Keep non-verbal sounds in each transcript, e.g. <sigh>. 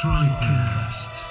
TriCast.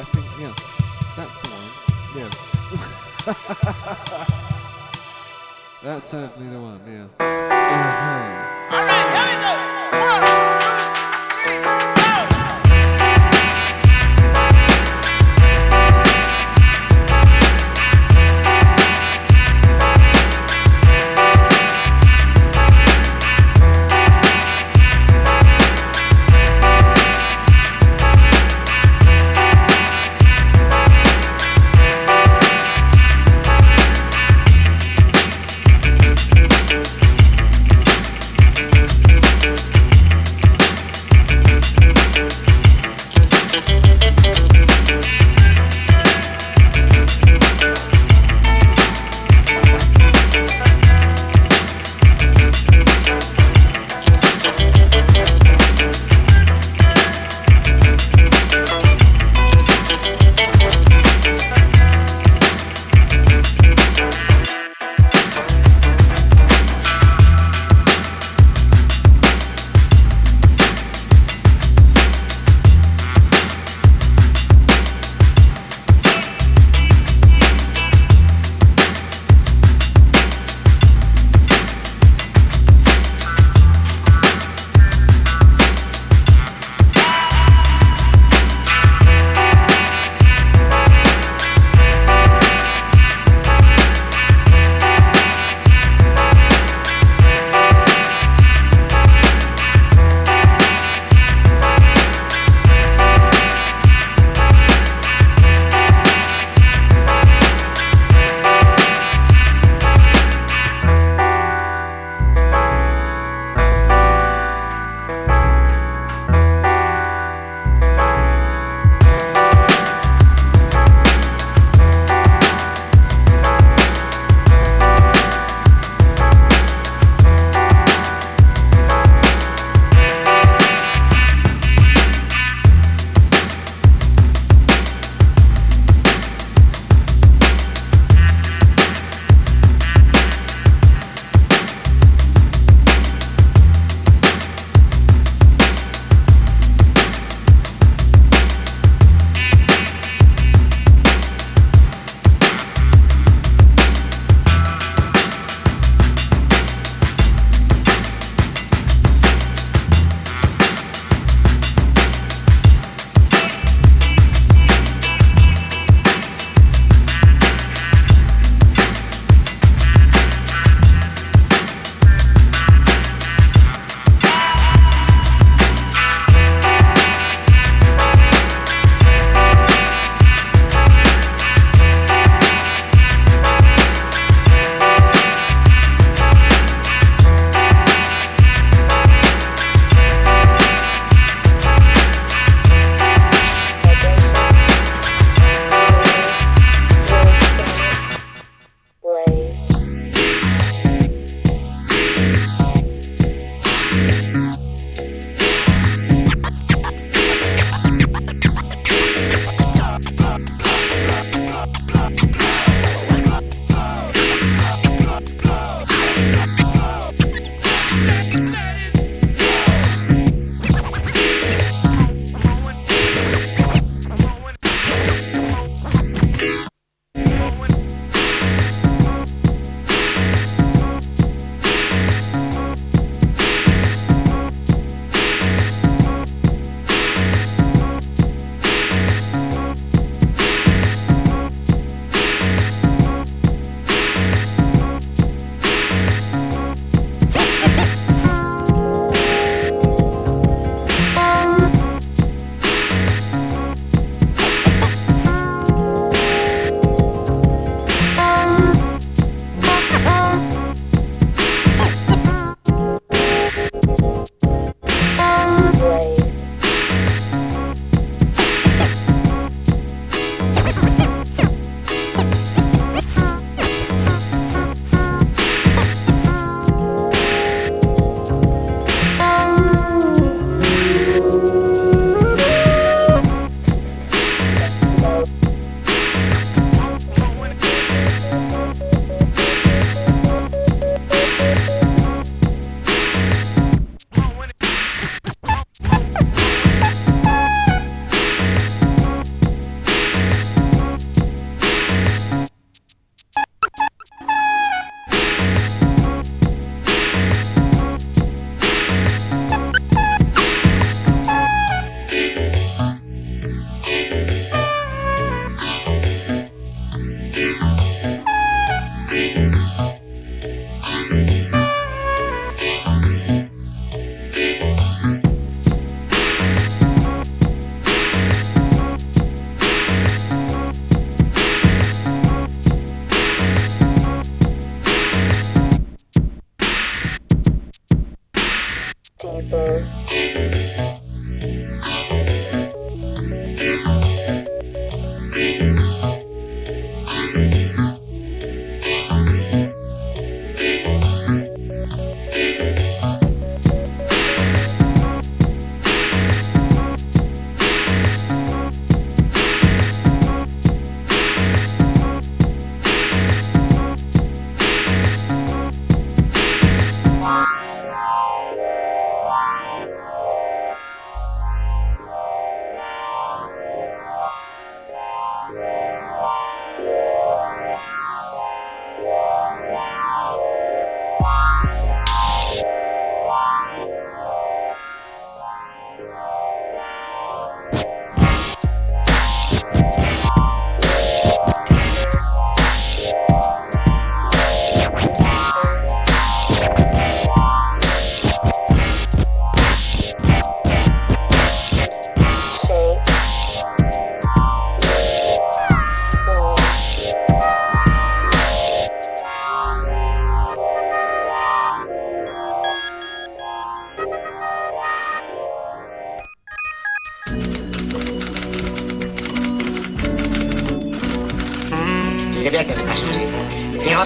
I think, yeah, that's the one. Yeah. <laughs> that's certainly the one, yeah. Uh-huh. All right, here we go. One, two,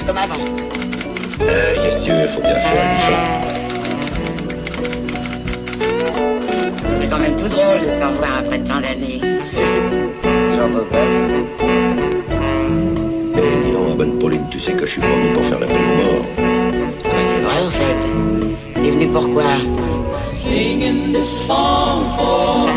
Comme avant. Euh, qu'est-ce que tu veux, faut bien faire une fin. C'est quand même tout drôle de te revoir après tant d'années. Toujours beau gosse. Eh, dis ma bonne Pauline, tu sais que je suis pas venu pour faire la peine aux morts. Ah, C'est vrai, au fait. T'es venu pourquoi Singing this song for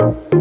Mm-hmm.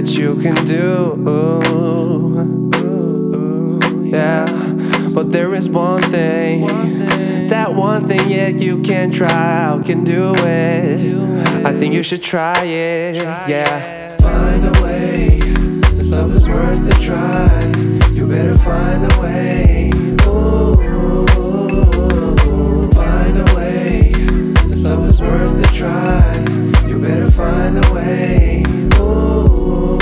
That you can do. Yeah, but there is one thing. That one thing, yet you can try. How can do it? I think you should try it. Yeah. Find a way. This love is worth a try. You better find a way. Ooh, find a way. This love is worth a try. You better find a way. Find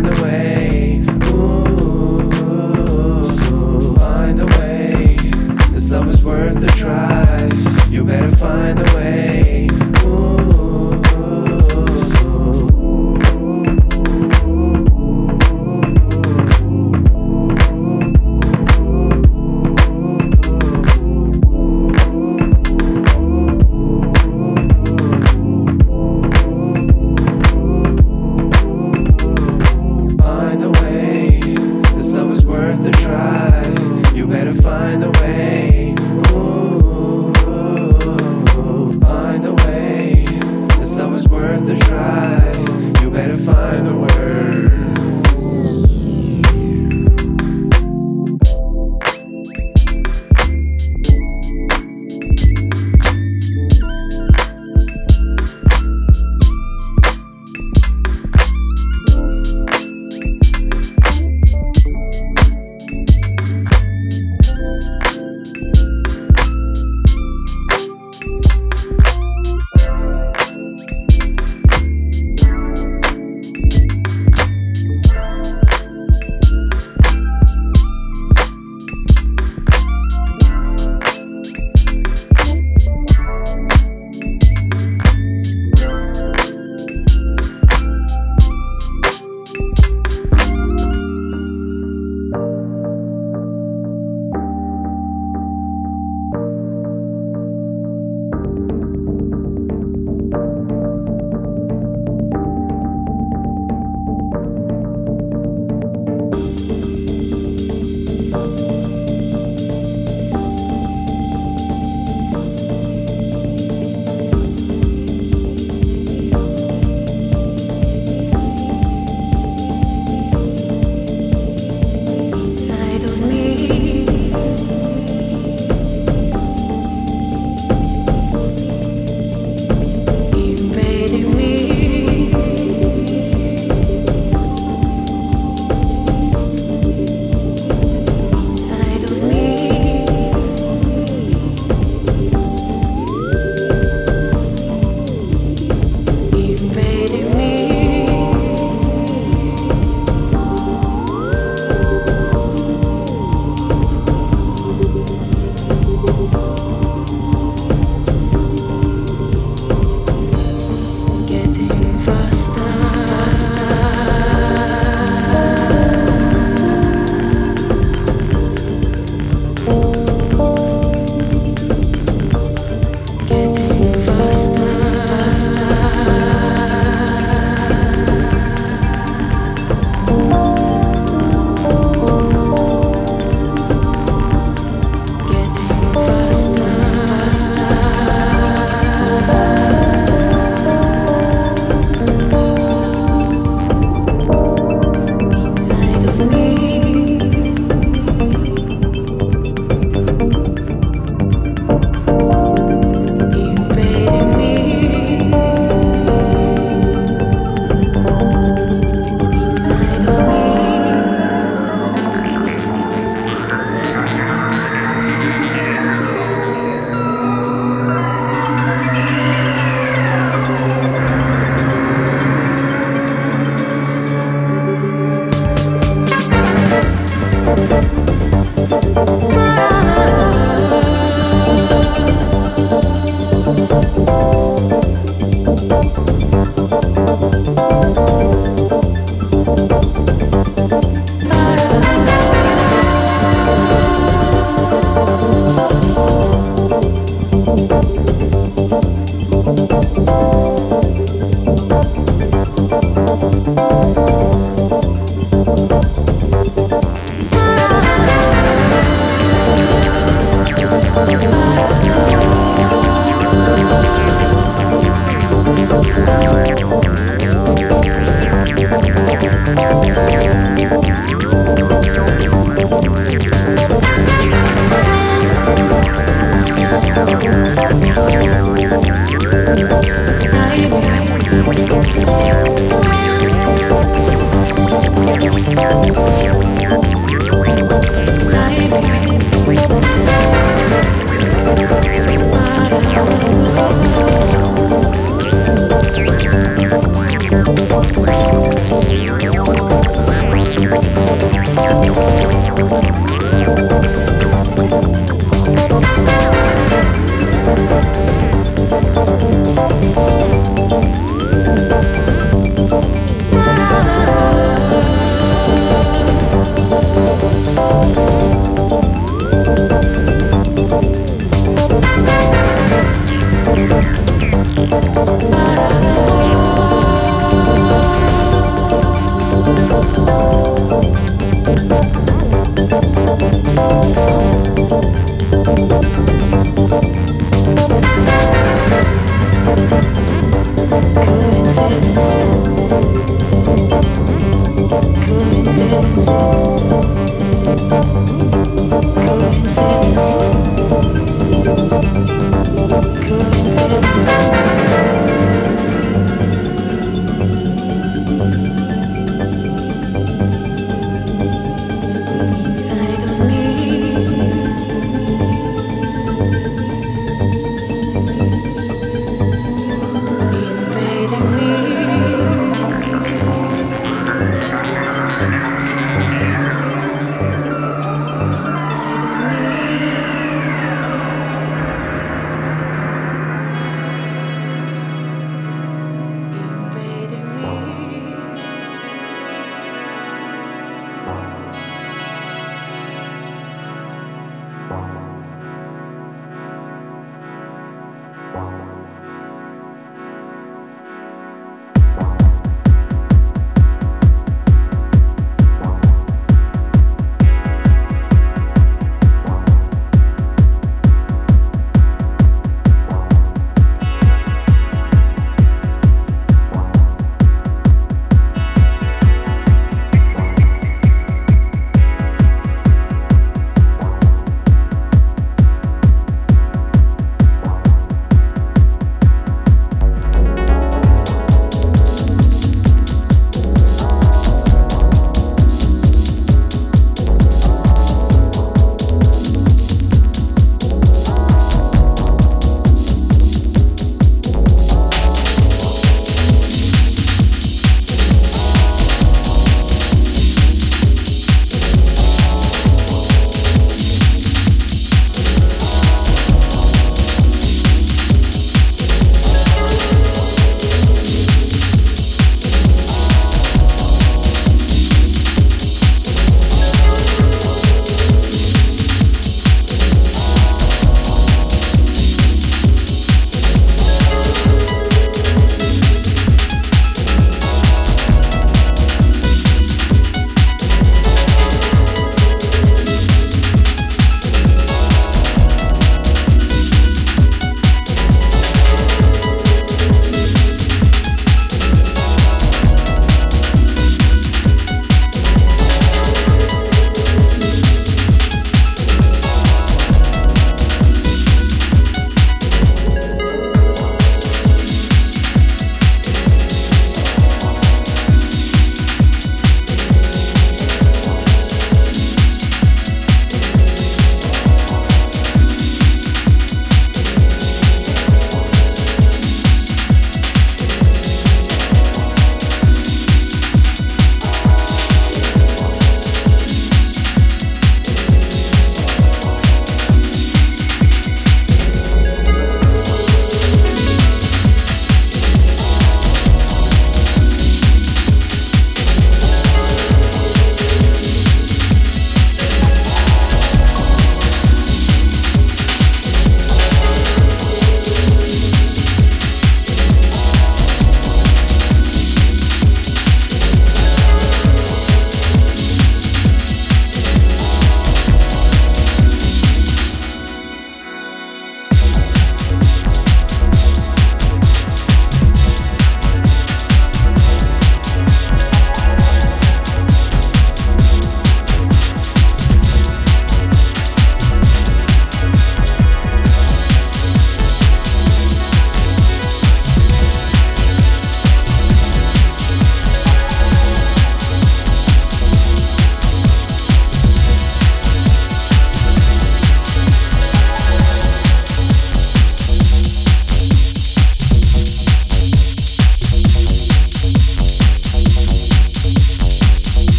find a way.